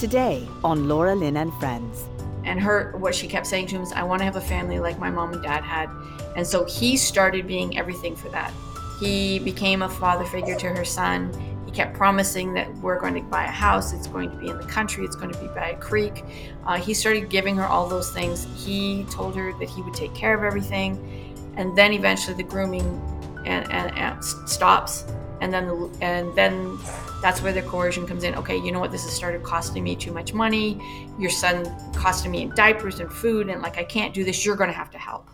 Today on Laura Lynn and Friends. And her, what she kept saying to him is, I want to have a family like my mom and dad had. And so he started being everything for that. He became a father figure to her son. He kept promising that we're going to buy a house, it's going to be in the country, it's going to be by a creek. Uh, he started giving her all those things. He told her that he would take care of everything. And then eventually the grooming and, and, and stops. And then, the, and then that's where the coercion comes in. Okay, you know what? This has started costing me too much money. Your son costing me in diapers and food, and like I can't do this. You're going to have to help.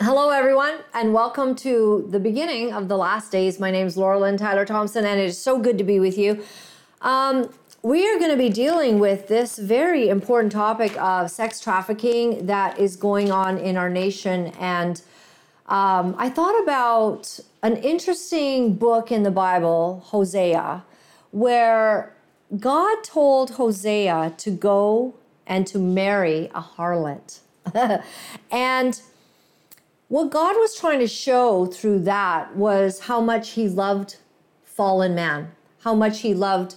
Hello, everyone, and welcome to the beginning of the last days. My name is Laura Lynn Tyler Thompson, and it is so good to be with you. Um, we are going to be dealing with this very important topic of sex trafficking that is going on in our nation. And um, I thought about an interesting book in the Bible, Hosea, where God told Hosea to go and to marry a harlot. and what God was trying to show through that was how much he loved fallen man, how much he loved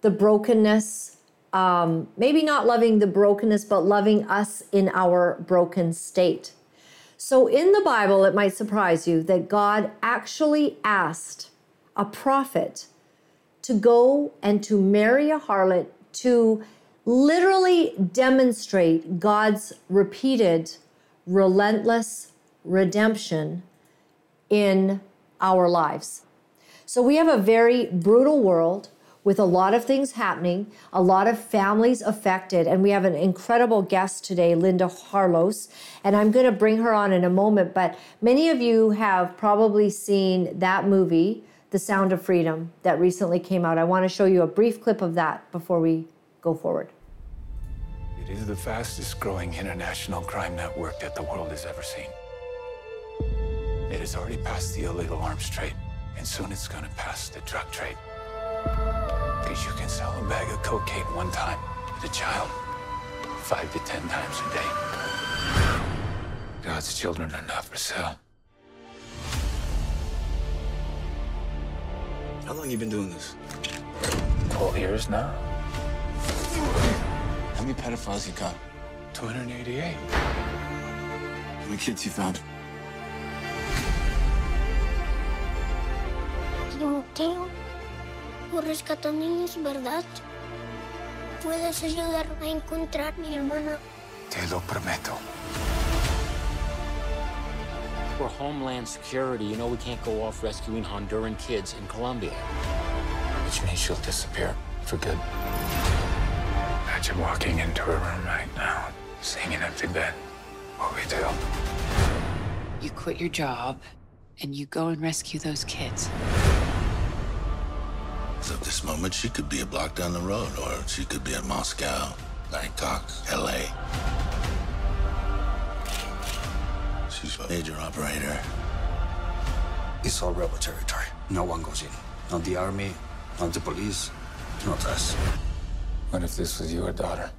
the brokenness, um, maybe not loving the brokenness, but loving us in our broken state. So in the Bible, it might surprise you that God actually asked a prophet to go and to marry a harlot to literally demonstrate God's repeated, relentless redemption in our lives. So we have a very brutal world with a lot of things happening, a lot of families affected, and we have an incredible guest today, Lynda Harlos, and I'm going to bring her on in a moment. But many of you have probably seen that movie, The Sound of Freedom, that recently came out. I want to show you a brief clip of that before we go forward. It is the fastest growing international crime network that the world has ever seen. It has already passed the illegal arms trade, and soon it's gonna pass the drug trade. Because you can sell a bag of cocaine one time to a child, five to ten times a day. God's children are not for sale. How long you been doing this? Twelve years now. How many pedophiles you got? 288. How many kids you found? Timoteo, tú rescatas niños, ¿verdad? Puedes ayudarme a encontrar a mi hermana. Te lo prometo. For Homeland Security, you know we can't go off rescuing Honduran kids in Colombia. Which means she'll disappear for good. Imagine walking into a room right now, seeing an empty bed. What we do? You quit your job and you go and rescue those kids. So at this moment, she could be a block down the road, or she could be in Moscow, Bangkok, L.A. She's a major operator. It's all rebel territory. No one goes in. Not the army, not the police, not us. What if this was your daughter?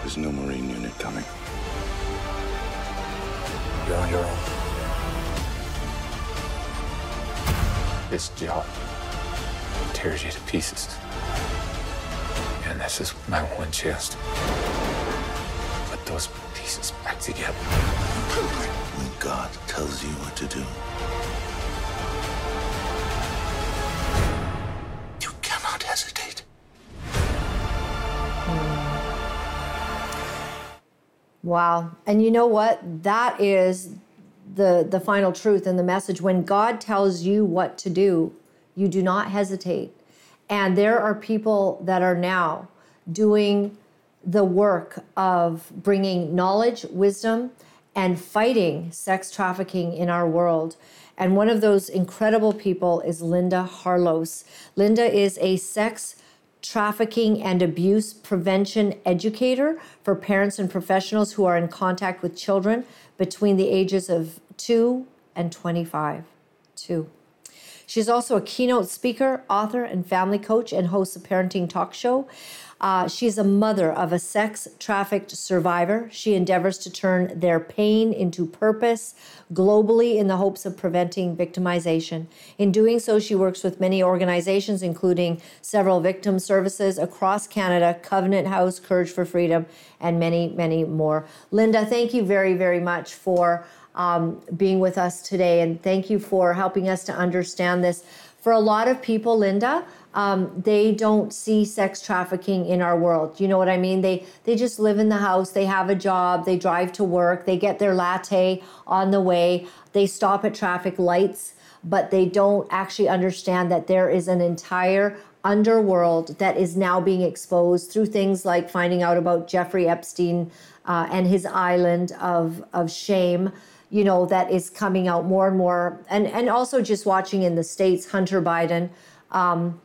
There's no Marine unit coming. You're on your own. This job tears you to pieces. And this is my one chance to put those pieces back together. When God tells you what to do, you cannot hesitate. Wow. And you know what? That is the the final truth and the message when God tells you what to do, you do not hesitate. And there are people that are now doing the work of bringing knowledge, wisdom, and fighting sex trafficking in our world. And one of those incredible people is Lynda Harlos. Lynda is a sex trafficking and abuse prevention educator for parents and professionals who are in contact with children between the ages of 2 and 25. 2. She's also a keynote speaker, author, and family coach, and hosts a parenting talk show. Uh, she's a mother of a sex trafficked survivor. She endeavors to turn their pain into purpose globally in the hopes of preventing victimization. In doing so, she works with many organizations, including several victim services across Canada, Covenant House, Courage for Freedom, and many, many more. Lynda, thank you very, very much for um, being with us today, and thank you for helping us to understand this. For a lot of people, Lynda, um, they don't see sex trafficking in our world. You know what I mean? They they just live in the house. They have a job. They drive to work. They get their latte on the way. They stop at traffic lights, but they don't actually understand that there is an entire underworld that is now being exposed through things like finding out about Jeffrey Epstein uh, and his island of of shame you know that is coming out more and more and and also just watching in the states hunter biden um,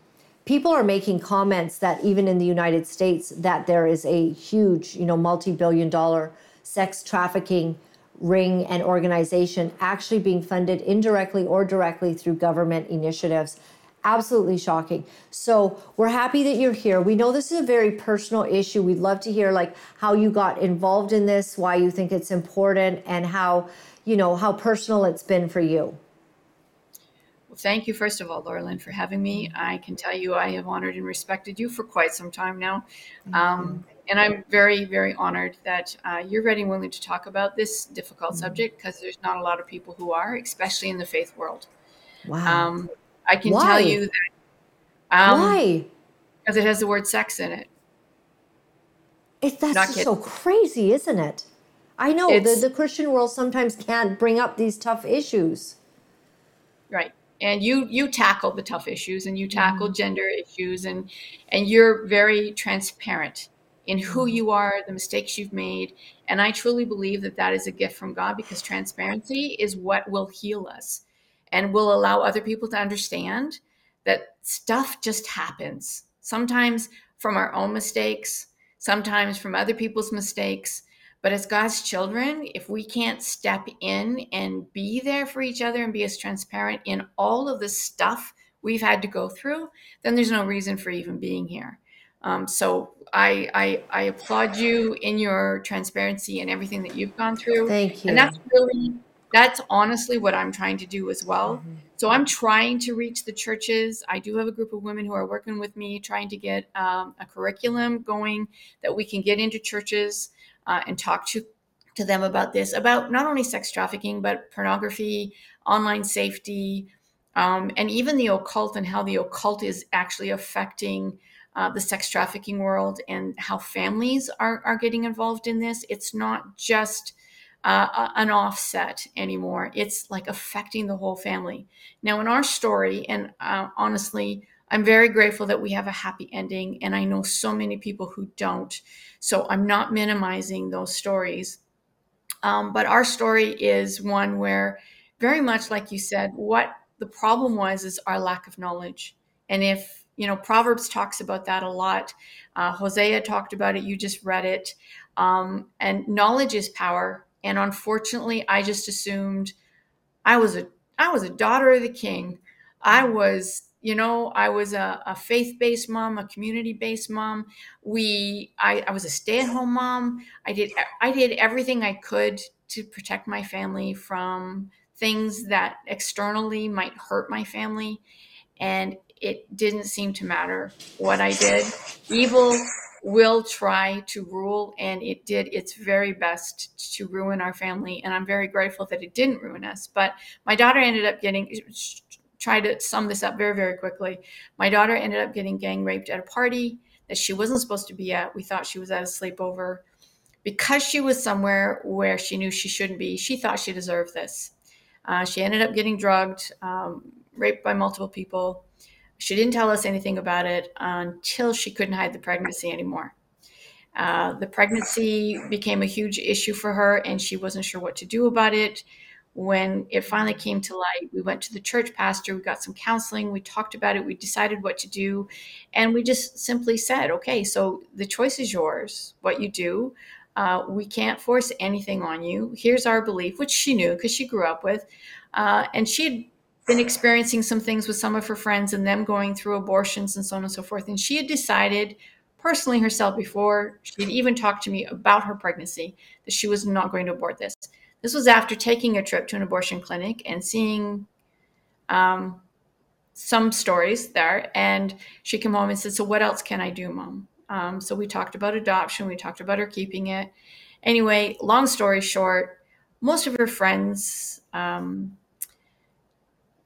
people are making comments that even in the United States that there is a huge, you know, multi-billion dollar sex trafficking ring and organization actually being funded indirectly or directly through government initiatives. Absolutely shocking. So we're happy that you're here. We know this is a very personal issue. We'd love to hear like how you got involved in this, why you think it's important, and how, you know, how personal it's been for you thank you, first of all, Laura Lynn, for having me. I can tell you I have honored and respected you for quite some time now. Um, and I'm very, very honored that uh, you're ready and willing to talk about this difficult mm-hmm. subject because there's not a lot of people who are, especially in the faith world. Wow. Um, I can Why? tell you that. Um, Why? Because it has the word sex in it. It, that's so crazy, isn't it? I know the, the Christian world sometimes can't bring up these tough issues. Right and you you tackle the tough issues and you tackle mm-hmm. gender issues and and you're very transparent in who mm-hmm. you are the mistakes you've made and i truly believe that that is a gift from god because transparency is what will heal us and will allow other people to understand that stuff just happens sometimes from our own mistakes sometimes from other people's mistakes but as God's children, if we can't step in and be there for each other and be as transparent in all of the stuff we've had to go through, then there's no reason for even being here. Um, so I, I, I applaud you in your transparency and everything that you've gone through. Thank you. And that's really that's honestly what I'm trying to do as well. Mm-hmm. So I'm trying to reach the churches. I do have a group of women who are working with me, trying to get um, a curriculum going that we can get into churches uh, and talk to to them about this, about not only sex trafficking but pornography, online safety, um, and even the occult and how the occult is actually affecting uh, the sex trafficking world and how families are, are getting involved in this. It's not just uh, an offset anymore. It's like affecting the whole family. Now, in our story, and uh, honestly, I'm very grateful that we have a happy ending, and I know so many people who don't. So I'm not minimizing those stories. Um, but our story is one where, very much like you said, what the problem was is our lack of knowledge. And if, you know, Proverbs talks about that a lot, uh, Hosea talked about it, you just read it. Um, and knowledge is power. And unfortunately, I just assumed I was a I was a daughter of the king. I was you know i was a, a faith-based mom a community-based mom. We I, I was a stay-at-home mom. I did i did everything i could to protect my family from things that externally might hurt my family and it didn't seem to matter what i did. Evil will try to rule and it did its very best to ruin our family and i'm very grateful that it didn't ruin us but my daughter ended up getting try to sum this up very, very quickly. My daughter ended up getting gang raped at a party that she wasn't supposed to be at. We thought she was at a sleepover. Because she was somewhere where she knew she shouldn't be, she thought she deserved this. Uh, she ended up getting drugged, um, raped by multiple people. She didn't tell us anything about it until she couldn't hide the pregnancy anymore. Uh, the pregnancy became a huge issue for her, and she wasn't sure what to do about it when it finally came to light, we went to the church pastor, we got some counseling, we talked about it, we decided what to do, and we just simply said, okay, so the choice is yours, what you do. Uh, we can't force anything on you. Here's our belief, which she knew because she grew up with. Uh, and she had been experiencing some things with some of her friends and them going through abortions and so on and so forth. And she had decided personally herself before she had even talked to me about her pregnancy that she was not going to abort this. This was after taking a trip to an abortion clinic and seeing um, some stories there. And she came home and said, So, what else can I do, mom? Um, so, we talked about adoption, we talked about her keeping it. Anyway, long story short, most of her friends um,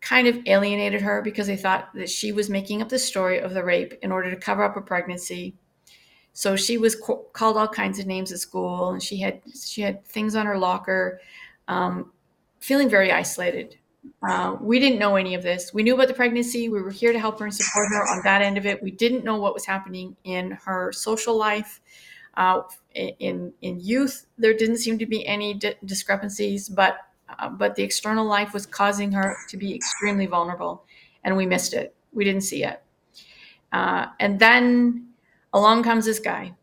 kind of alienated her because they thought that she was making up the story of the rape in order to cover up a pregnancy. So she was co- called all kinds of names at school, and she had she had things on her locker, um, feeling very isolated. Uh, we didn't know any of this. We knew about the pregnancy. We were here to help her and support her on that end of it. We didn't know what was happening in her social life. Uh, in in youth, there didn't seem to be any di- discrepancies, but uh, but the external life was causing her to be extremely vulnerable, and we missed it. We didn't see it. Uh, and then along comes this guy,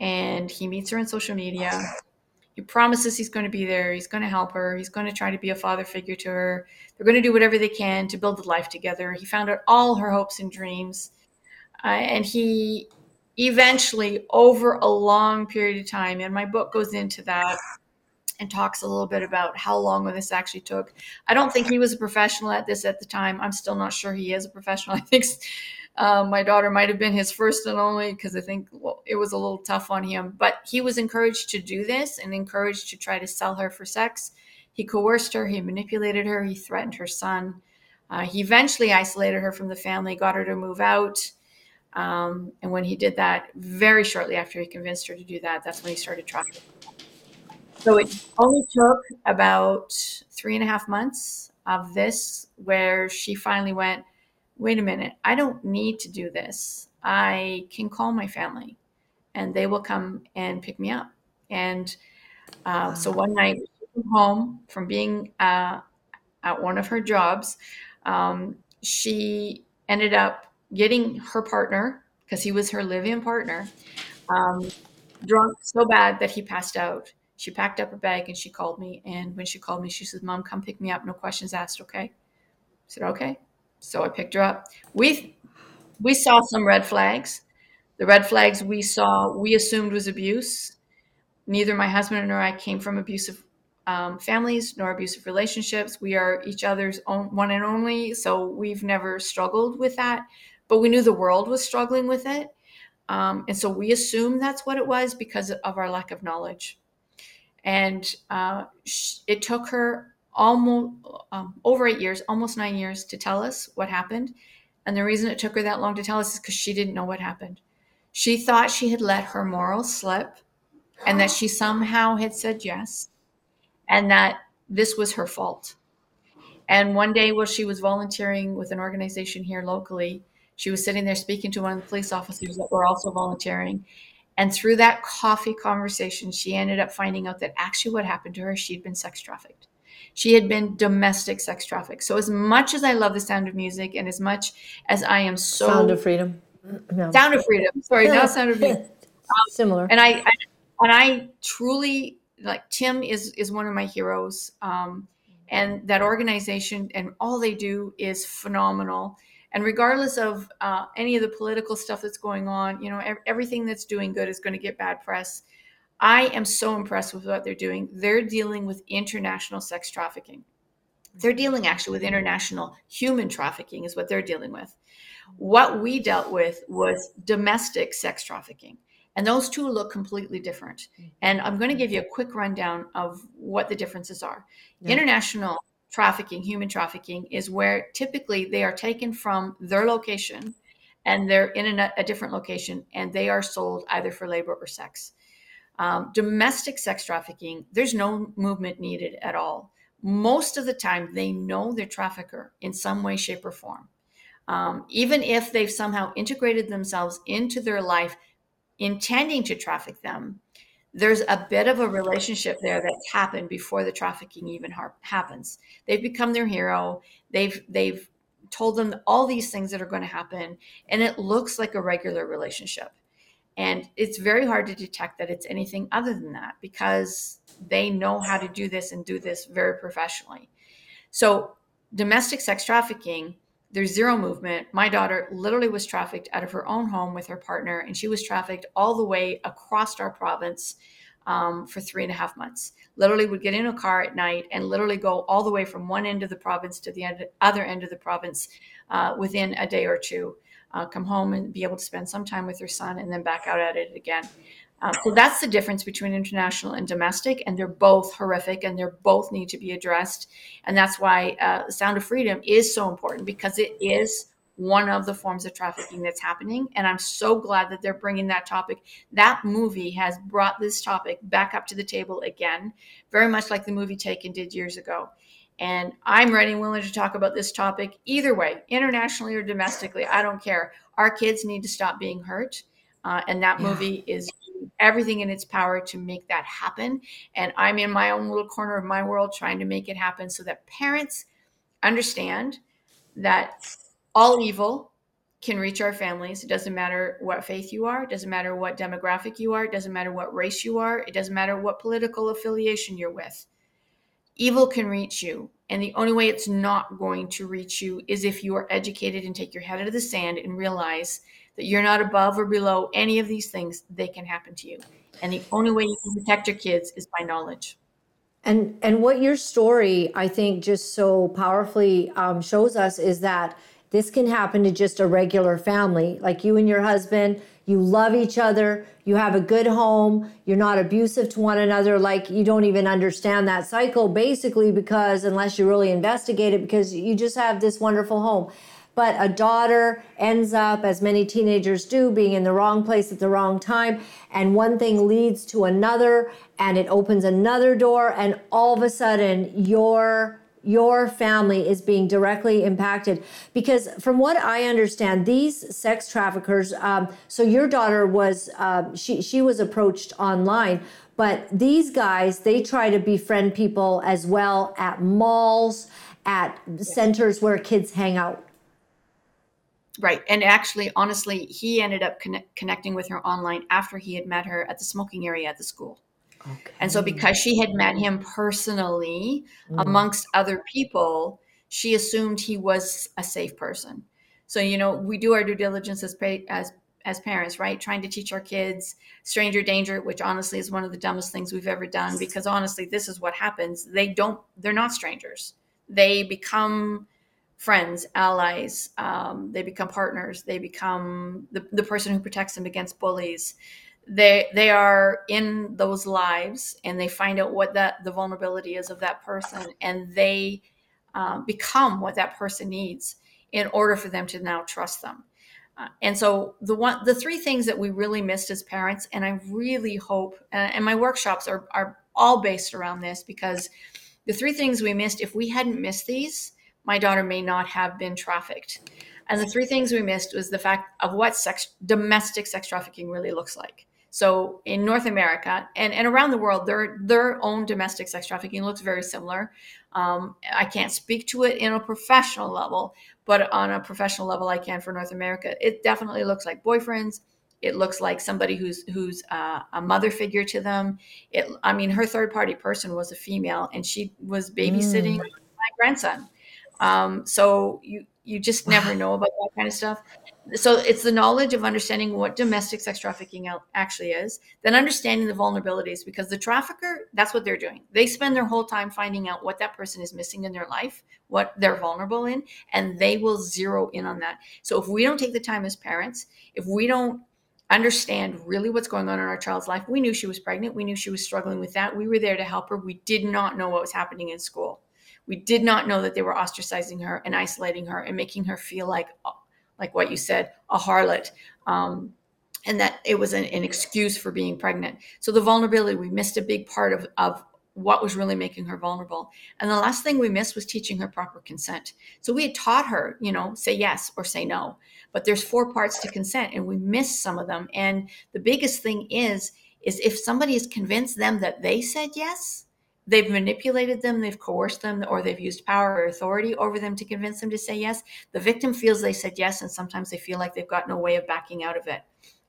and he meets her on social media. He promises he's going to be there. He's going to help her. He's going to try to be a father figure to her. They're going to do whatever they can to build a life together. He found out all her hopes and dreams, uh, and he eventually, over a long period of time, and my book goes into that and talks a little bit about how long this actually took. I don't think he was a professional at this at the time. I'm still not sure he is a professional. I think uh, my daughter might have been his first and only because I think well, it was a little tough on him. But he was encouraged to do this and encouraged to try to sell her for sex. He coerced her, he manipulated her, he threatened her son. Uh, he eventually isolated her from the family, got her to move out. Um, and when he did that, very shortly after he convinced her to do that, that's when he started trafficking. So it only took about three and a half months of this where she finally went, wait a minute, I don't need to do this. I can call my family and they will come and pick me up. And uh, so one night, home from being uh, at one of her jobs, um, she ended up getting her partner, because he was her live in partner, um, drunk so bad that he passed out she packed up her bag and she called me. And when she called me, she said, Mom, come pick me up. No questions asked. Okay. I said, okay. So I picked her up. We, we saw some red flags. The red flags we saw, we assumed was abuse. Neither my husband nor I came from abusive um, families nor abusive relationships. We are each other's own, one and only. So we've never struggled with that. But we knew the world was struggling with it. Um, and so we assumed that's what it was because of our lack of knowledge and uh, it took her almost um, over eight years, almost nine years, to tell us what happened. And the reason it took her that long to tell us is because she didn't know what happened. She thought she had let her morals slip, and that she somehow had said yes, and that this was her fault. And one day, while she was volunteering with an organization here locally, she was sitting there speaking to one of the police officers that were also volunteering, and through that coffee conversation, she ended up finding out that actually what happened to her, she'd been sex trafficked. She had been domestic sex trafficked. So, as much as I love the sound of music and as much as I am so. Sound of Freedom. No. Sound of Freedom. Sorry, not Sound of Freedom. Um, Similar. And I, I, and I truly like Tim is is one of my heroes. Um, and that organization and all they do is phenomenal and regardless of uh, any of the political stuff that's going on you know everything that's doing good is going to get bad press i am so impressed with what they're doing. They're dealing with international sex trafficking. They're dealing actually with international human trafficking is what they're dealing with. What we dealt with was domestic sex trafficking and those two look completely different. And i'm going to give you a quick rundown of what the differences are. Yeah. international trafficking, human trafficking, is where typically they are taken from their location and they're in a, a different location and they are sold either for labor or sex. Um, domestic sex trafficking, there's no movement needed at all. Most of the time, they know their trafficker in some way, shape, or form. Um, even if they've somehow integrated themselves into their life intending to traffic them, there's a bit of a relationship there that's happened before the trafficking even ha- happens. They've become their hero. They've they've told them all these things that are going to happen, and it looks like a regular relationship. And it's very hard to detect that it's anything other than that because they know how to do this and do this very professionally. So domestic sex trafficking, there's zero movement. My daughter literally was trafficked out of her own home with her partner, and she was trafficked all the way across our province um, for three and a half months. Literally, would get in a car at night and literally go all the way from one end of the province to the other end of the province uh, within a day or two. Uh, come home and be able to spend some time with her son, and then back out at it again. Um, so that's the difference between international and domestic, and they're both horrific, and they both need to be addressed. And that's why uh, Sound of Freedom is so important because it is one of the forms of trafficking that's happening. And I'm so glad that they're bringing that topic. That movie has brought this topic back up to the table again, very much like the movie Taken did years ago. And I'm ready and willing to talk about this topic either way, internationally or domestically. I don't care. Our kids need to stop being hurt. Uh, and that yeah. movie is everything in its power to make that happen. And I'm in my own little corner of my world trying to make it happen so that parents understand that all evil can reach our families. It doesn't matter what faith you are, it doesn't matter what demographic you are, it doesn't matter what race you are, it doesn't matter what political affiliation you're with evil can reach you. And the only way it's not going to reach you is if you are educated and take your head out of the sand and realize that you're not above or below any of these things, they can happen to you. And the only way you can protect your kids is by knowledge. And and what your story, I think, just so powerfully um, shows us is that this can happen to just a regular family, like you and your husband you love each other, you have a good home, you're not abusive to one another, like you don't even understand that cycle, basically, because unless you really investigate it, because you just have this wonderful home. But a daughter ends up, as many teenagers do, being in the wrong place at the wrong time. And one thing leads to another, and it opens another door. And all of a sudden, you're your family is being directly impacted. Because from what i understand these sex traffickers um, so your daughter was uh, she, she was approached online but these guys they try to befriend people as well at malls at centers where kids hang out. Right and actually honestly he ended up connecting with her online after he had met her at the smoking area at the school Okay. And so, because she had met him personally mm. amongst other people, she assumed he was a safe person. So, you know, we do our due diligence as as as parents, right? Trying to teach our kids stranger danger, which honestly is one of the dumbest things we've ever done. Because honestly, this is what happens. They don't. They're not strangers. They become friends, allies. Um, they become partners. They become the, the person who protects them against bullies they they are in those lives and they find out what that the vulnerability is of that person and they um, become what that person needs in order for them to now trust them. Uh, and so the one the three things that we really missed as parents and i really hope uh, and my workshops are are all based around this because the three things we missed if we hadn't missed these my daughter may not have been trafficked. And the three things we missed was the fact of what sex domestic sex trafficking really looks like so in North America and, and around the world, their their own domestic sex trafficking looks very similar. Um, I can't speak to it in a professional level, but on a professional level, I can for North America. It definitely looks like boyfriends. It looks like somebody who's who's uh, a mother figure to them. It, I mean, her third party person was a female, and she was babysitting mm. my grandson. Um, so you you just never know about that kind of stuff so it's the knowledge of understanding what domestic sex trafficking actually is then understanding the vulnerabilities because the trafficker that's what they're doing. They spend their whole time finding out what that person is missing in their life what they're vulnerable in and they will zero in on that. So if we don't take the time as parents if we don't understand really what's going on in our child's life we knew she was pregnant we knew she was struggling with that we were there to help her we did not know what was happening in school. We did not know that they were ostracizing her and isolating her and making her feel like like what you said, a harlot. Um, and that it was an, an, excuse for being pregnant. So the vulnerability, we missed a big part of, of what was really making her vulnerable. And the last thing we missed was teaching her proper consent. So we had taught her, you know, say yes or say no. But there's four parts to consent and we missed some of them. And the biggest thing is, is if somebody has convinced them that they said yes, they've manipulated them, they've coerced them, or they've used power or authority over them to convince them to say yes. The victim feels they said yes, and sometimes they feel like they've got no way of backing out of it.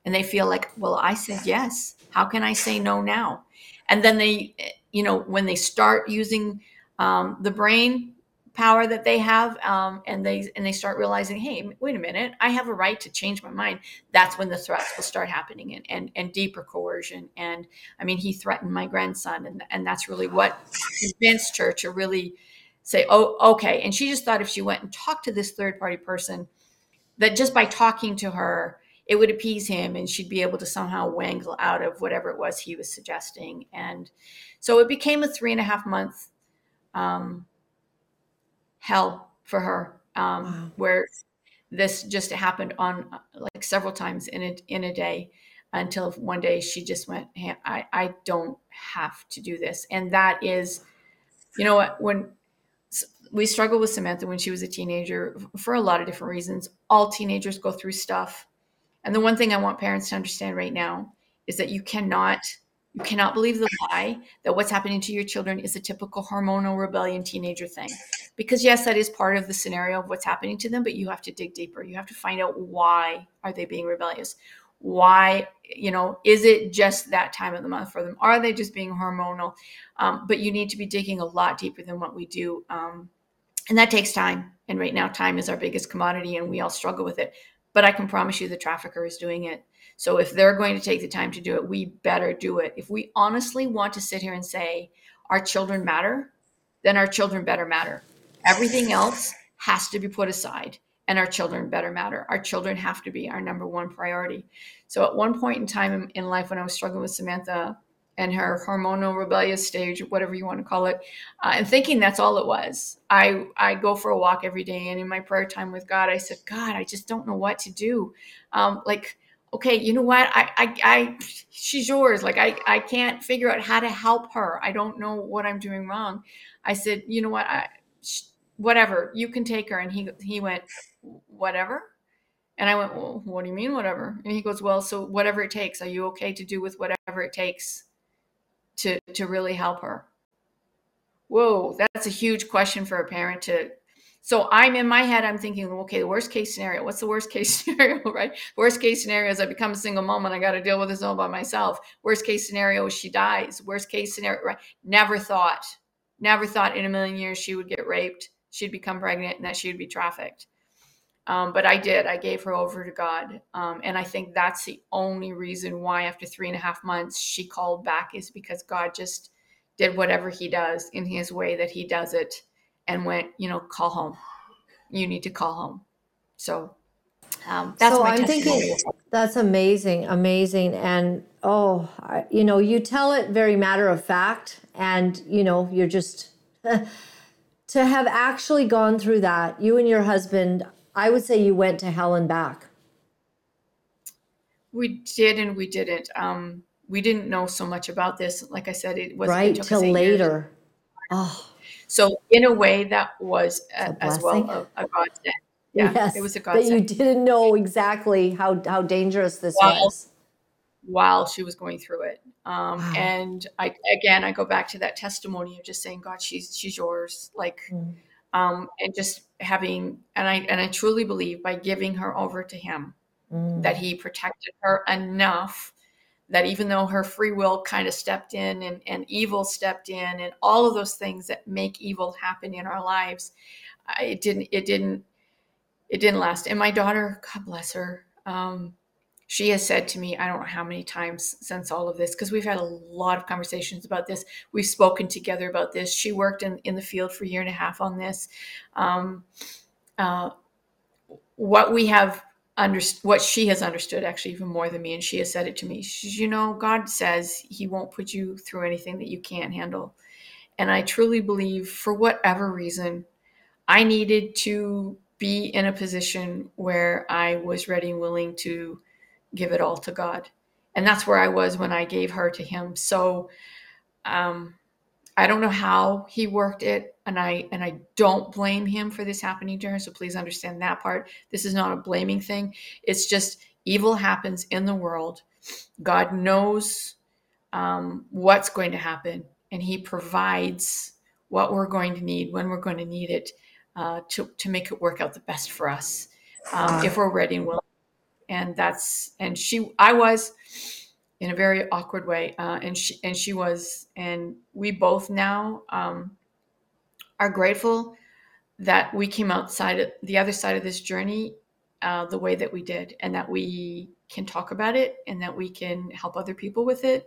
And they feel like, well, I said yes. How can I say no now? And then they, you know, when they start using um, the brain, power that they have um, and they and they start realizing hey wait a minute i have a right to change my mind. That's when the threats will start happening and and, and deeper coercion. And i mean he threatened my grandson and, and that's really what convinced her to really say oh okay. And she just thought if she went and talked to this third party person that just by talking to her it would appease him and she'd be able to somehow wangle out of whatever it was he was suggesting. And so it became a three and a half month um, hell for her, um, wow. where this just happened on like several times in a in a day until one day she just went, hey, I I don't have to do this, and that is, you know what when we struggled with Samantha when she was a teenager for a lot of different reasons. All teenagers go through stuff. And the one thing I want parents to understand right now is that you cannot you cannot believe the lie that what's happening to your children is a typical hormonal rebellion teenager thing. Because yes, that is part of the scenario of what's happening to them, but you have to dig deeper. You have to find out why are they being rebellious? Why, you know, is it just that time of the month for them? Are they just being hormonal? Um, but you need to be digging a lot deeper than what we do. Um, and that takes time. And right now, time is our biggest commodity, and we all struggle with it. But I can promise you the trafficker is doing it. So if they're going to take the time to do it, we better do it. If we honestly want to sit here and say our children matter, then our children better matter. Everything else has to be put aside and our children better matter. Our children have to be our number one priority. So at one point in time in life when I was struggling with Samantha and her hormonal rebellious stage, whatever you want to call it, uh, and thinking that's all it was. I I go for a walk every day, and in my prayer time with God, I said, God, I just don't know what to do. Um, like okay, you know what? I, I, I, she's yours. Like I, I can't figure out how to help her. I don't know what I'm doing wrong. I said, you know what? I, whatever, you can take her. And he, he went, whatever. And I went, well, what do you mean, whatever? And he goes, well, so whatever it takes. Are you okay to do with whatever it takes to, to really help her? Whoa, that's a huge question for a parent to so I'm in my head, I'm thinking, okay, the worst case scenario. What's the worst case scenario, right? Worst case scenario is I become a single mom and I got to deal with this all by myself. Worst case scenario is she dies. Worst case scenario, right? Never thought, never thought in a million years she would get raped, she'd become pregnant, and that she would be trafficked. Um, but I did. I gave her over to God. Um, and I think that's the only reason why, after three and a half months, she called back is because God just did whatever He does in His way that He does it and went, you know, call home. You need to call home. So um, that's so I'm testimony. thinking that's amazing, amazing, and oh, I, you know, you tell it very matter of fact, and you know, you're just to have actually gone through that. You and your husband, I would say, you went to hell and back. We did and we didn't. Um, we didn't know so much about this. Like I said, it was right till later. Oh, so in a way, that was a, as well a, a godsend. Yeah, yes, it was a godsend. But you didn't know exactly how how dangerous this while, was while she was going through it. Um, wow. And I again, I go back to that testimony of just saying, God, she's she's yours. Like, mm. um, and just having and I and I truly believe by giving her over to Him mm. that He protected her enough that even though her free will kind of stepped in and, and evil stepped in and all of those things that make evil happen in our lives it didn't it didn't it didn't last. And my daughter god bless her um, she has said to me i don't know how many times since all of this because we've had a lot of conversations about this. We've spoken together about this. She worked in, in the field for a year and a half on this. Um, uh, what we have under, what she has understood actually even more than me and she has said it to me. She's you know god says he won't put you through anything that you can't handle. And i truly believe for whatever reason i needed to be in a position where i was ready and willing to give it all to god. And that's where i was when i gave her to him. So um, I don't know how he worked it and I and I don't blame him for this happening to her so please understand that part. This is not a blaming thing. It's just evil happens in the world. God knows um, what's going to happen and he provides what we're going to need when we're going to need it uh, to, to make it work out the best for us um, if we're ready and willing. And that's and she I was in a very awkward way. Uh, and she and she was, and we both now um, are grateful that we came outside of the other side of this journey uh, the way that we did, and that we can talk about it, and that we can help other people with it.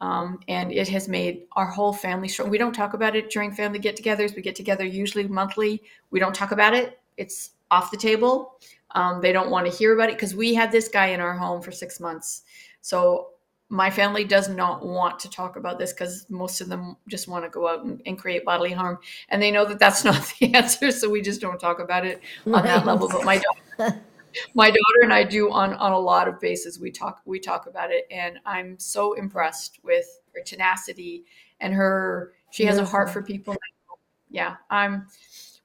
Um, and it has made our whole family strong. We don't talk about it during family get-togethers. We get together usually monthly. We don't talk about it. It's off the table. Um, they don't want to hear about it because we had this guy in our home for six months. So my family does not want to talk about this because most of them just want to go out and, and, create bodily harm. And they know that that's not the answer so we just don't talk about it on that level. But my daughter my daughter and i do on on a lot of bases we talk we talk about it. And i'm so impressed with her tenacity and her she has a heart for people. Yeah i'm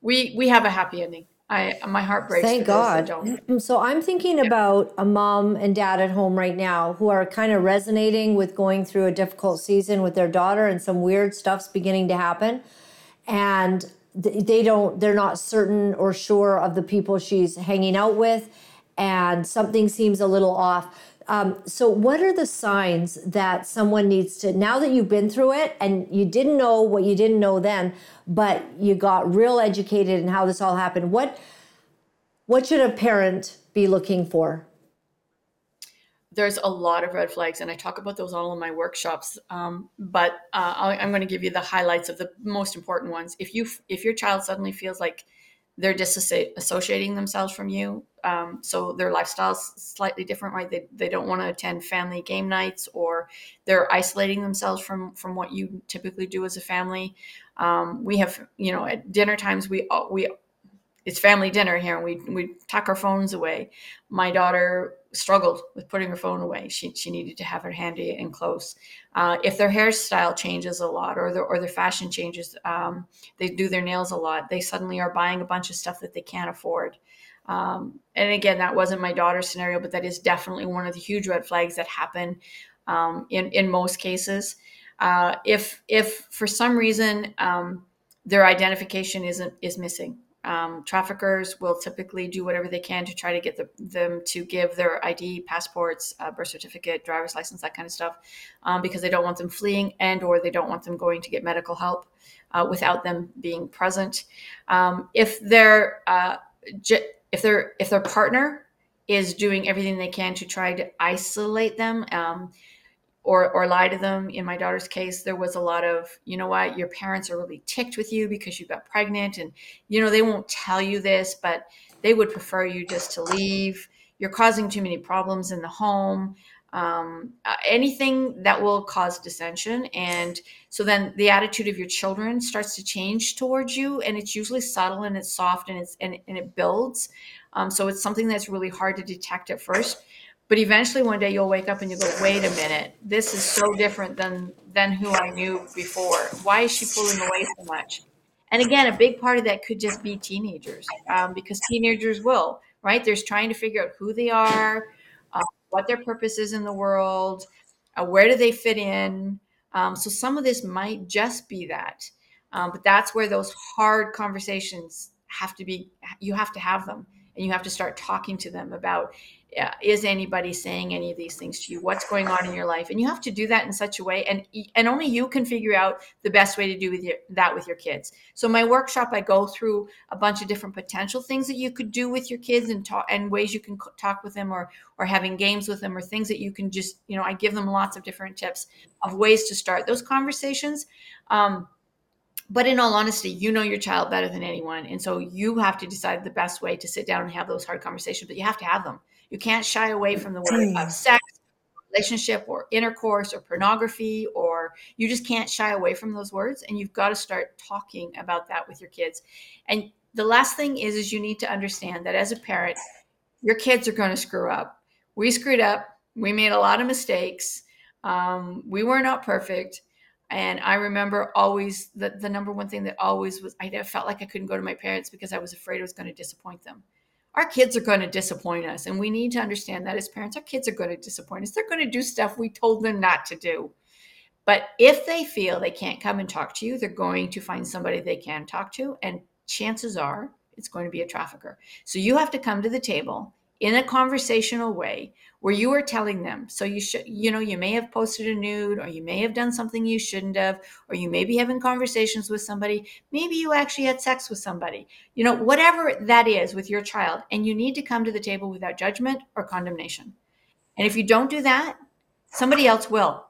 we we have a happy ending I my heart breaks. Thank God. Mm, so I'm thinking about a mom and dad at home right now who are kind of resonating with going through a difficult season with their daughter, and some weird stuff's beginning to happen, and they don't. They're not certain or sure of the people she's hanging out with, and something seems a little off. Um, so, what are the signs that someone needs to, now that you've been through it and you didn't know what you didn't know then, but you got real educated in how this all happened, what, what should a parent be looking for? There's a lot of red flags, and I talk about those all in my workshops. Um, but uh, I'm going to give you the highlights of the most important ones. If you if your child suddenly feels like they're disassociating themselves from you. Um, so their lifestyle's slightly different, right? They, they don't want to attend family game nights or they're isolating themselves from, from what you typically do as a family. Um, we have, you know, at dinner times, we, we it's family dinner here and we, we tuck our phones away. My daughter struggled with putting her phone away. She, she needed to have it handy and close. Uh, if their hairstyle changes a lot or their, or their fashion changes, um, they do their nails a lot, they suddenly are buying a bunch of stuff that they can't afford. Um, and again, that wasn't my daughter's scenario, but that is definitely one of the huge red flags that happen um, in, in most cases. Uh, if, if for some reason um, their identification isn't, is missing, um, traffickers will typically do whatever they can to try to get the, them to give their ID, passports, uh, birth certificate, driver's license, that kind of stuff, um, because they don't want them fleeing and or they don't want them going to get medical help uh, without them being present. Um, if their uh, if their if their partner is doing everything they can to try to isolate them um, or or lie to them. In my daughter's case, there was a lot of, you know what, your parents are really ticked with you because you got pregnant and you know they won't tell you this, but they would prefer you just to leave. You're causing too many problems in the home. Um, uh, anything that will cause dissension and so then the attitude of your children starts to change towards you and it's usually subtle and it's soft and it's and, and it builds um, so it's something that's really hard to detect at first but eventually one day you'll wake up and you go wait a minute. This is so different than than who i knew before. Why is she pulling away so much? And again a big part of that could just be teenagers um, because teenagers will right? They're trying to figure out who they are uh, what their purpose is in the world uh, where do they fit in? Um, so some of this might just be that. Um, but that's where those hard conversations have to be you have to have them and you have to start talking to them about uh, is anybody saying any of these things to you what's going on in your life and you have to do that in such a way and and only you can figure out the best way to do with your, that with your kids so my workshop i go through a bunch of different potential things that you could do with your kids and talk and ways you can talk with them or or having games with them or things that you can just you know i give them lots of different tips of ways to start those conversations um, but in all honesty, you know your child better than anyone. And so you have to decide the best way to sit down and have those hard conversations, but you have to have them. You can't shy away from the word of sex, relationship, or intercourse, or pornography, or you just can't shy away from those words. And you've got to start talking about that with your kids. And the last thing is, is you need to understand that as a parent, your kids are going to screw up. We screwed up. We made a lot of mistakes. Um, we were not perfect. And I remember always the, the number one thing that always was I felt like I couldn't go to my parents because I was afraid I was going to disappoint them our kids are going to disappoint us. And we need to understand that as parents, our kids are going to disappoint us. They're going to do stuff we told them not to do. But if they feel they can't come and talk to you, they're going to find somebody they can talk to. And chances are it's going to be a trafficker. So you have to come to the table in a conversational way where you are telling them. So you should you know you may have posted a nude or you may have done something you shouldn't have or you may be having conversations with somebody. Maybe you actually had sex with somebody. You know whatever that is with your child and you need to come to the table without judgment or condemnation. And if you don't do that somebody else will.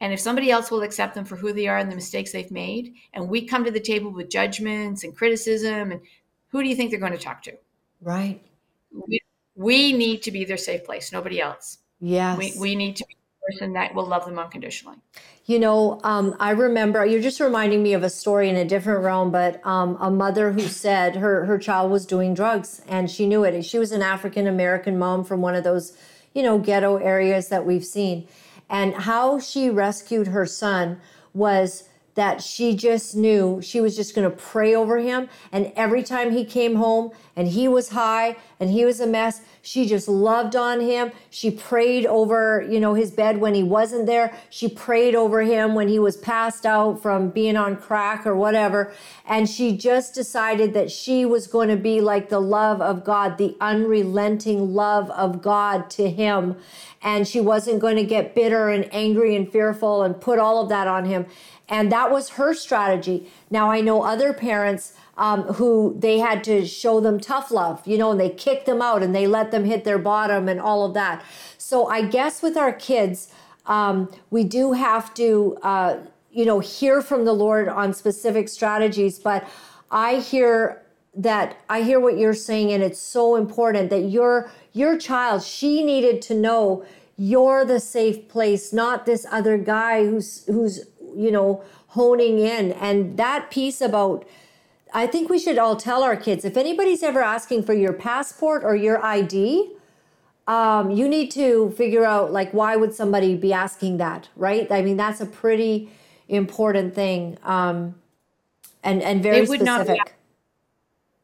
And if somebody else will accept them for who they are and the mistakes they've made and we come to the table with judgments and criticism and who do you think they're going to talk to? Right. We, we need to be their safe place, nobody else. Yes. We, we need to be the person that will love them unconditionally. You know, um, I remember you're just reminding me of a story in a different realm, but um, a mother who said her her child was doing drugs and she knew it. She was an African American mom from one of those, you know, ghetto areas that we've seen, and how she rescued her son was that she just knew she was just going to pray over him. And every time he came home and he was high and he was a mess, she just loved on him. She prayed over, you know, his bed when he wasn't there. She prayed over him when he was passed out from being on crack or whatever. And she just decided that she was going to be like the love of God, the unrelenting love of God to him. And she wasn't going to get bitter and angry and fearful and put all of that on him. And that was her strategy. Now, I know other parents um, who they had to show them tough love, you know, and they kicked them out and they let them hit their bottom and all of that. So I guess with our kids, um, we do have to, uh, you know, hear from the Lord on specific strategies. But I hear that I hear what you're saying, and it's so important that your your child she needed to know you're the safe place, not this other guy who's who's you know honing in. And that piece about I think we should all tell our kids if anybody's ever asking for your passport or your ID, um, you need to figure out like why would somebody be asking that, right? I mean, that's a pretty important thing, um, and and very They would not be- specific.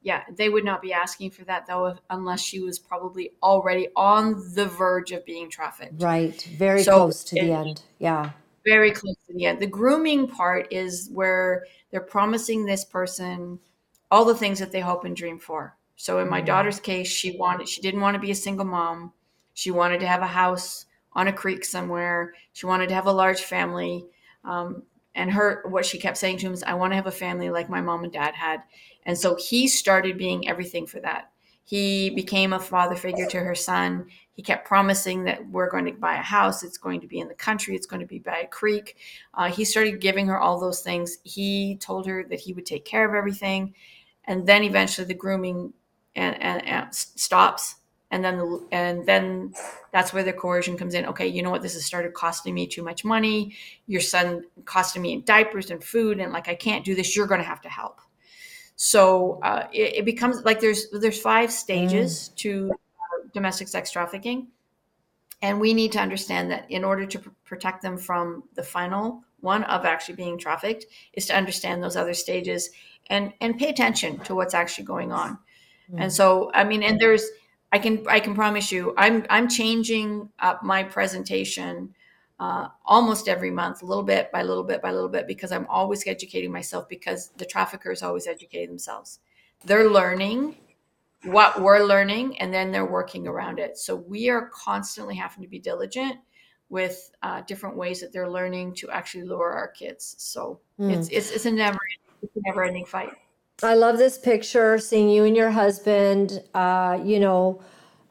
Yeah, they would not be asking for that though, if, unless she was probably already on the verge of being trafficked. Right, very So close to the end. Yeah, very close to the end. The grooming part is where they're promising this person all the things that they hope and dream for. So in my Mhm. daughter's case, she wanted she didn't want to be a single mom. She wanted to have a house on a creek somewhere. She wanted to have a large family. Um, and her what she kept saying to him is, "I want to have a family like my mom and dad had." And so he started being everything for that. He became a father figure to her son. He kept promising that we're going to buy a house. It's going to be in the country. It's going to be by a creek. Uh, he started giving her all those things. He told her that he would take care of everything, and then eventually the grooming and, and, and stops. And then and then that's where the coercion comes in. Okay, you know what? This has started costing me too much money. Your son costing me in diapers and food, and like I can't do this. You're going to have to help. So uh, it, it becomes like there's there's five stages to uh, domestic sex trafficking, and we need to understand that in order to pr- protect them from the final one of actually being trafficked is to understand those other stages and and pay attention to what's actually going on. And so I mean, and there's I can I can promise you I'm I'm changing up my presentation uh, almost every month, a little bit by little bit by little bit, because I'm always educating myself because the traffickers always educate themselves. They're learning what we're learning and then they're working around it. So we are constantly having to be diligent with uh, different ways that they're learning to actually lure our kids. So Mm. it's, it's, it's a never, it's a never ending fight. I love this picture, seeing you and your husband, uh, you know,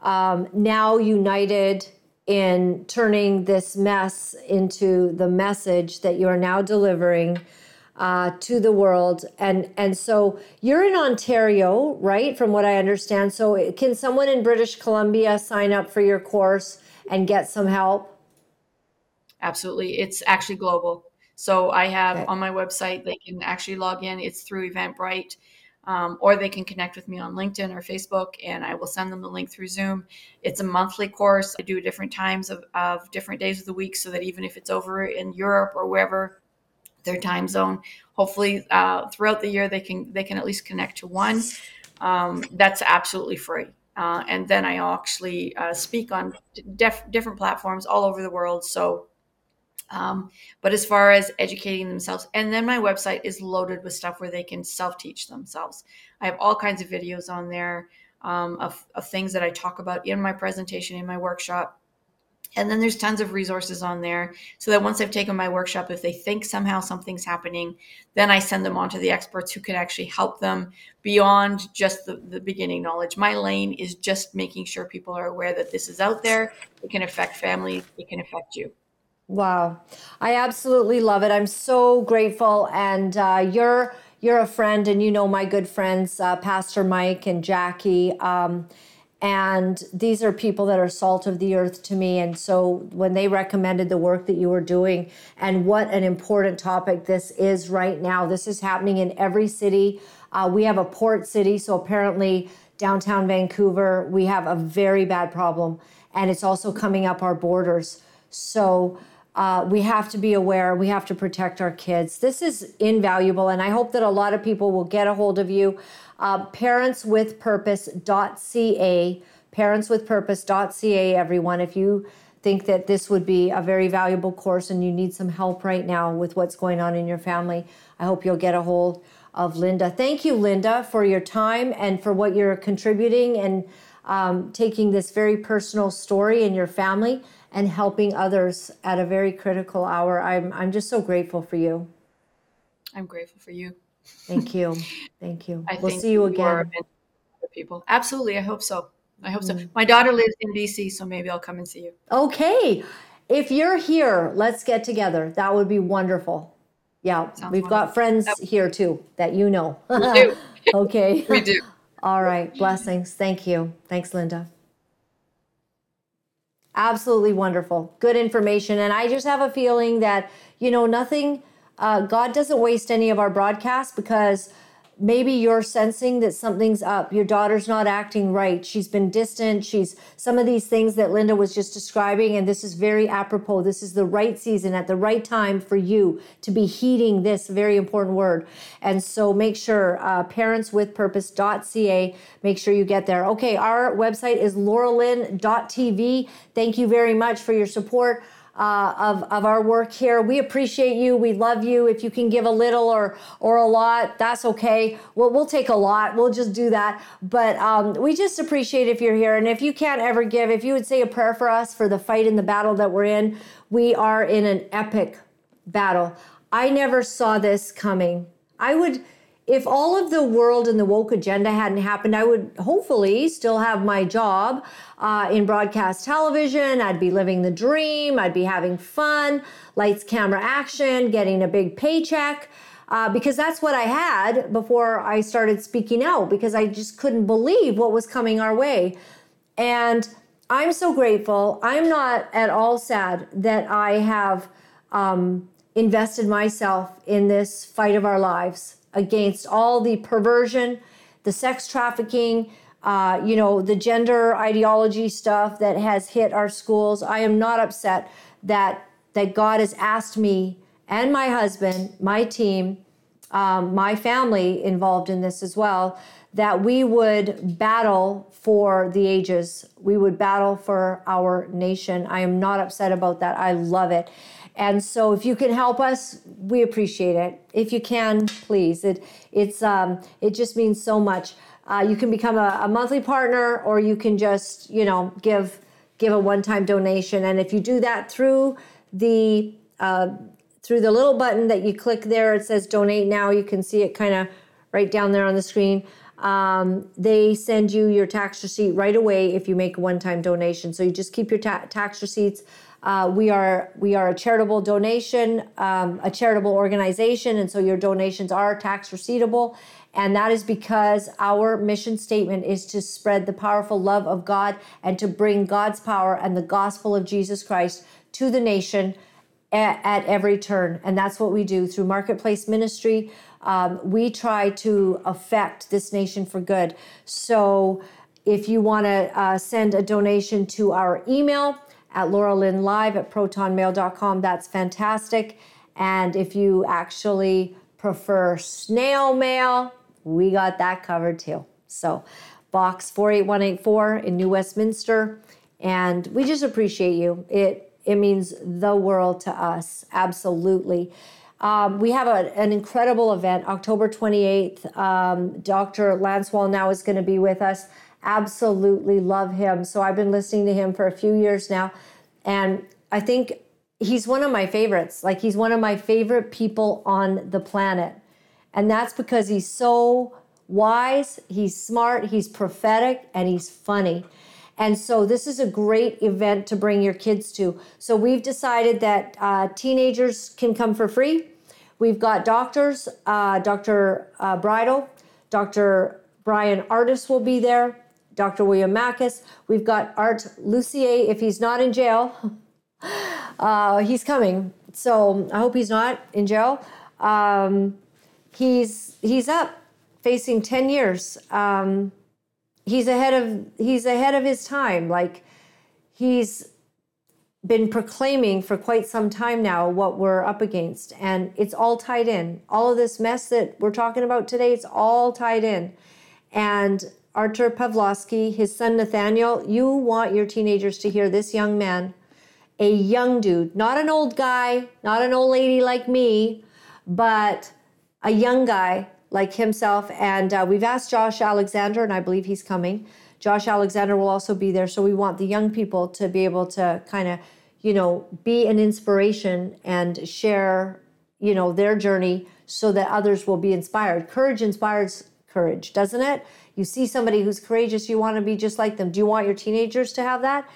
um, now united in turning this mess into the message that you are now delivering uh, to the world. And and so you're in Ontario, right? From what I understand. So can someone in British Columbia sign up for your course and get some help? Absolutely. It's actually global. So I have Okay. on my website, they can actually log in. It's through Eventbrite, um, or they can connect with me on LinkedIn or Facebook, and I will send them the link through Zoom. It's a monthly course. I do different times of, of different days of the week so that even if it's over in Europe or wherever their time zone, hopefully uh, throughout the year they can they can at least connect to one. Um, that's absolutely free. Uh, and then I actually uh, speak on def- different platforms all over the world. So um, but as far as educating themselves, and then my website is loaded with stuff where they can self teach themselves. I have all kinds of videos on there. um, of, of things that I talk about in my presentation, in my workshop. And then there's tons of resources on there so that once I've taken my workshop, if they think somehow something's happening, then I send them on to the experts who can actually help them beyond just the, the beginning knowledge. My lane is just making sure people are aware that this is out there. It can affect families, it can affect you. Wow. I absolutely love it. I'm so grateful. And uh, you're you're a friend and you know my good friends, uh, Pastor Mike and Jackie. Um, and these are people that are salt of the earth to me. And so when they recommended the work that you were doing and what an important topic this is right now, this is happening in every city. Uh, we have a port city, so apparently downtown Vancouver, we have a very bad problem. And it's also coming up our borders. So uh, we have to be aware. We have to protect our kids. This is invaluable, and I hope that a lot of people will get a hold of you. Uh, parentswithpurpose.ca, parentswithpurpose.ca, everyone. If you think that this would be a very valuable course and you need some help right now with what's going on in your family, I hope you'll get a hold of Lynda. Thank you, Lynda, for your time and for what you're contributing and um, taking this very personal story in your family and helping others at a very critical hour. I'm, I'm just so grateful for you. I'm grateful for you. Thank you. Thank you. I we'll see you you again. people. Absolutely. I hope so. I hope Mm. so. My daughter lives in BC, so maybe I'll come and see you. Okay. If you're here, let's get together. That would be wonderful. Yeah, Sounds we've got wonderful. friends here too that you know. We do. okay. We do. All right. Blessings. Thank you. Thanks, Lynda. Absolutely wonderful. Good information. And I just have a feeling that, you know, nothing, uh, God doesn't waste any of our broadcasts because maybe you're sensing that something's up. Your daughter's not acting right. She's been distant. She's some of these things that Lynda was just describing. And this is very apropos. This is the right season at the right time for you to be heeding this very important word. And so make sure, uh, parentswithpurpose.ca, make sure you get there. Okay, our website is lauralynn.tv. Thank you very much for your support uh, of, of our work here. We appreciate you. We love you. If you can give a little or or a lot, that's okay. We'll, we'll take a lot. We'll just do that. But um, we just appreciate if you're here. And if you can't ever give, if you would say a prayer for us for the fight and the battle that we're in, we are in an epic battle. I never saw this coming. I would if all of the world and the woke agenda hadn't happened, I would hopefully still have my job uh, in broadcast television. I'd be living the dream. I'd be having fun, lights, camera, action, getting a big paycheck. Uh, because that's what I had before I started speaking out, because I just couldn't believe what was coming our way. And I'm so grateful. I'm not at all sad that I have um, invested myself in this fight of our lives against all the perversion, the sex trafficking, uh, you know, the gender ideology stuff that has hit our schools. I am not upset that that God has asked me and my husband, my team, um, my family involved in this as well, that we would battle for the ages. We would battle for our nation. I am not upset about that. I love it. And so if you can help us, we appreciate it. If you can, please. It it's um, it just means so much. Uh, you can become a, a monthly partner or you can just, you know, give give a one-time donation. And if you do that through the uh, through the little button that you click there, it says donate now. You can see it kind of right down there on the screen. Um, they send you your tax receipt right away if you make a one-time donation. So you just keep your ta- tax receipts. Uh, we are we are a charitable donation, um, a charitable organization, and so your donations are tax receivable. And that is because our mission statement is to spread the powerful love of God and to bring God's power and the gospel of Jesus Christ to the nation at, at every turn. And that's what we do through Marketplace Ministry. Um, we try to affect this nation for good. So if you want to uh, send a donation to our email at Laura Lynn Live at protonmail.com, that's fantastic. And if you actually prefer snail mail, we got that covered too. So, box 48184 in New Westminster. And we just appreciate you. It, it means the world to us, absolutely. Um, we have a, an incredible event, October 28th. Um, Dr. Lance now is going to be with us absolutely love him. So I've been listening to him for a few years now. And I think he's one of my favorites. Like he's one of my favorite people on the planet. And that's because he's so wise, he's smart, he's prophetic, and he's funny. And so this is a great event to bring your kids to. So we've decided that uh, teenagers can come for free. We've got doctors, uh, Dr. Uh, Bridle, Dr. Bryan Ardis will be there, Dr. William Makis. We've got Art Lucier, if he's not in jail, uh, he's coming. So I hope he's not in jail. Um, he's he's up, facing ten years. Um, he's ahead of he's ahead of his time. Like he's been proclaiming for quite some time now what we're up against, and it's all tied in. All of this mess that we're talking about today, it's all tied in. And Artur Pawlowski, his son Nathaniel, you want your teenagers to hear this young man, a young dude, not an old guy, not an old lady like me, but a young guy like himself. And uh, we've asked Josh Alexander, and I believe he's coming. Josh Alexander will also be there. So we want the young people to be able to kind of, you know, be an inspiration and share, you know, their journey so that others will be inspired. Courage inspires courage, doesn't it? You see somebody who's courageous, you want to be just like them. Do you want your teenagers to have that?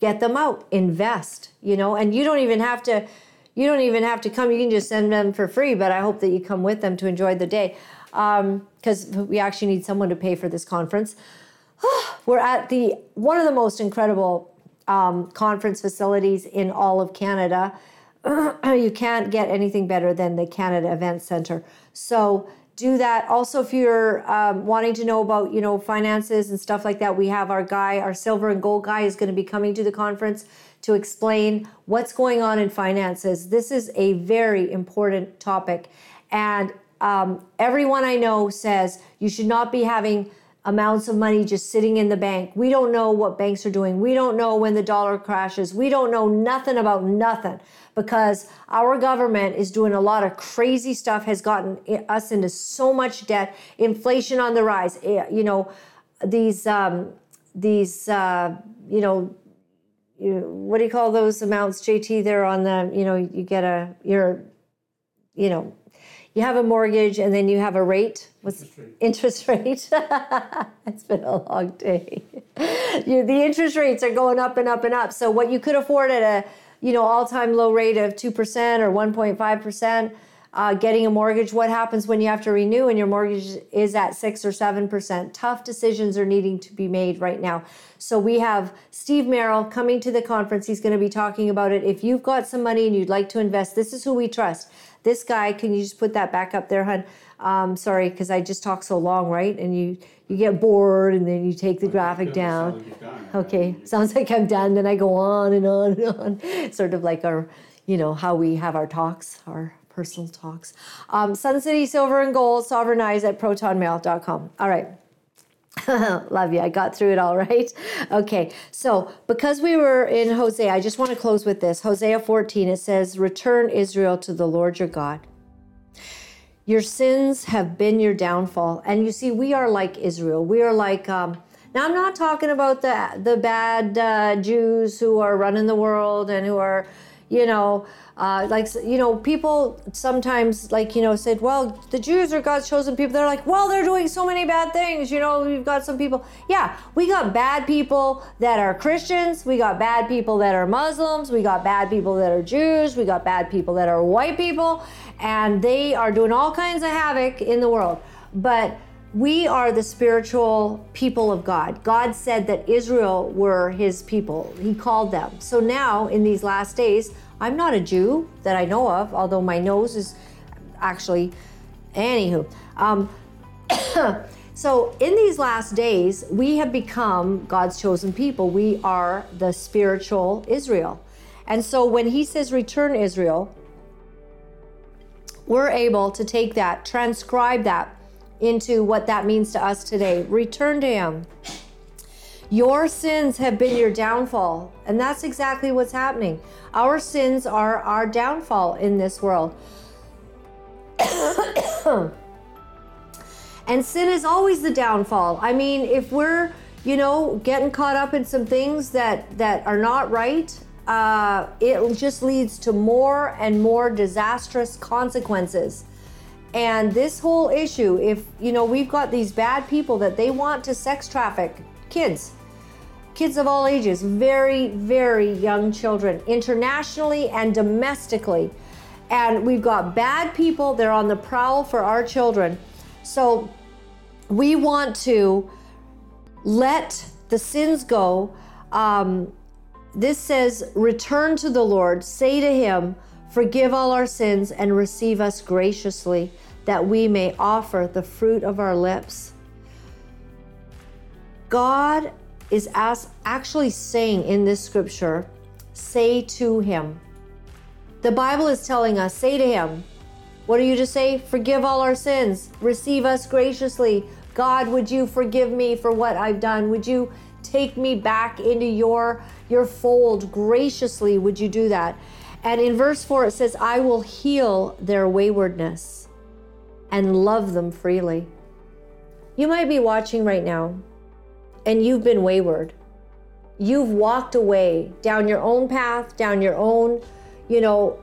Get them out, invest, you know, and you don't even have to you don't even have to come. You can just send them for free, but I hope that you come with them to enjoy the day because um, we actually need someone to pay for this conference. We're at the one of the most incredible um, conference facilities in all of Canada. you can't get anything better than the Canada Event Center. So do that. Also, if you're um, wanting to know about you know finances and stuff like that, we have our guy, our silver and gold guy, is going to be coming to the conference to explain what's going on in finances. This is a very important topic. And um, everyone I know says you should not be having amounts of money just sitting in the bank. We don't know what banks are doing. We don't know when the dollar crashes. We don't know nothing about nothing because our government is doing a lot of crazy stuff, has gotten us into so much debt, inflation on the rise. Eh, you know, these, um, these, uh, you know, you, what do you call those amounts, JT? They're on the, you know, you get a, you're, you know, you have a mortgage and then you have a rate. What's interest rate? Interest rate. it's been a long day. you, the interest rates are going up and up and up. So what you could afford at a, you know, all-time low rate of two percent or one point five percent uh, getting a mortgage, what happens when you have to renew and your mortgage is at six or seven percent? Tough decisions are needing to be made right now. So we have Steve Merrill coming to the conference. He's going to be talking about it. If you've got some money and you'd like to invest, this is who we trust. This guy, can you just put that back up there, hun? Um, sorry, because I just talk so long, right? And you you get bored, and then you take the graphic down. Okay, sounds like I'm done. Then I go on and on and on, sort of like our, you know, how we have our talks, our personal talks. Um, Sun City Silver and Gold, Sovereignize at protonmail.com. All right. Love you. I got through it all right. Okay. So, because we were in Hosea, I just want to close with this. Hosea 14, it says, Return Israel to the Lord your God. Your sins have been your downfall. And you see, we are like Israel. We are like, um, now I'm not talking about the, the bad uh, Jews who are running the world and who are, you know, uh, like you know people sometimes like you know said well the jews are god's chosen people. They're like well they're doing so many bad things you know we've got some people. Yeah we got bad people that are christians. We got bad people that are muslims. We got bad people that are jews. We got bad people that are white people. And they are doing all kinds of havoc in the world. But we are the spiritual people of God. God said that Israel were his people. He called them. So now, in these last days, I'm not a Jew that I know of, although my nose is actually, anywho. Um, so in these last days, we have become God's chosen people. We are the spiritual Israel. And so when he says return Israel, we're able to take that, transcribe that into what that means to us today. Return to him. Your sins have been your downfall. And that's exactly what's happening. Our sins are our downfall in this world. and sin is always the downfall. I mean, if we're, you know, getting caught up in some things that that are not right, uh, it just leads to more and more disastrous consequences. And this whole issue, if you know, we've got these bad people that they want to sex traffic kids, kids of all ages, very, very young children, internationally and domestically. And we've got bad people, they're on the prowl for our children. So we want to let the sins go. Um, this says, Return to the Lord, say to him, Forgive all our sins and receive us graciously, that we may offer the fruit of our lips. God is actually saying in this scripture, say to him. The Bible is telling us, say to him, what are you to say? Forgive all our sins, receive us graciously. God, would you forgive me for what I've done? Would you take me back into your your fold graciously? Would you do that? And in verse 4 it says, I will heal their waywardness and love them freely. You might be watching right now and you've been wayward. You've walked away down your own path, down your own, you know,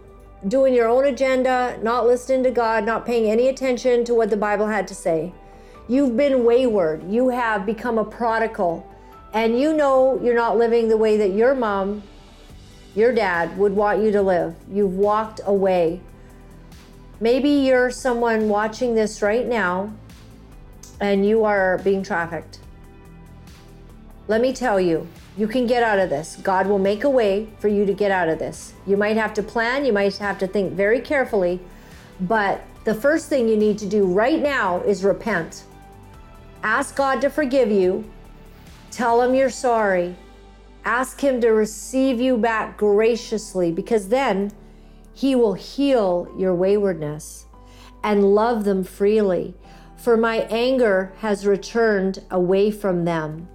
doing your own agenda, not listening to God, not paying any attention to what the Bible had to say. You've been wayward. You have become a prodigal. And you know you're not living the way that your mom, your dad would want you to live. You've walked away. Maybe you're someone watching this right now and you are being trafficked. Let me tell you, you can get out of this. God will make a way for you to get out of this. You might have to plan, you might have to think very carefully, but the first thing you need to do right now is repent. Ask God to forgive you. Tell Him you're sorry. Ask Him to receive you back graciously because then He will heal your waywardness and love them freely. For my anger has returned away from them.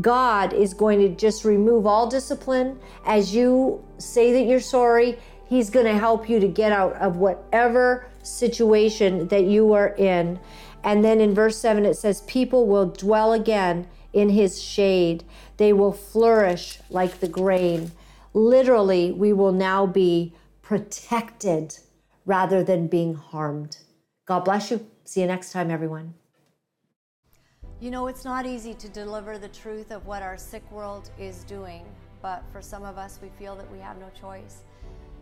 God is going to just remove all discipline. As you say that you're sorry, He's going to help you to get out of whatever situation that you are in. And then in verse 7, it says, People will dwell again in His shade, they will flourish like the grain. Literally, we will now be protected rather than being harmed. God bless you. See you next time, everyone. You know, it's not easy to deliver the truth of what our sick world is doing, but for some of us, we feel that we have no choice.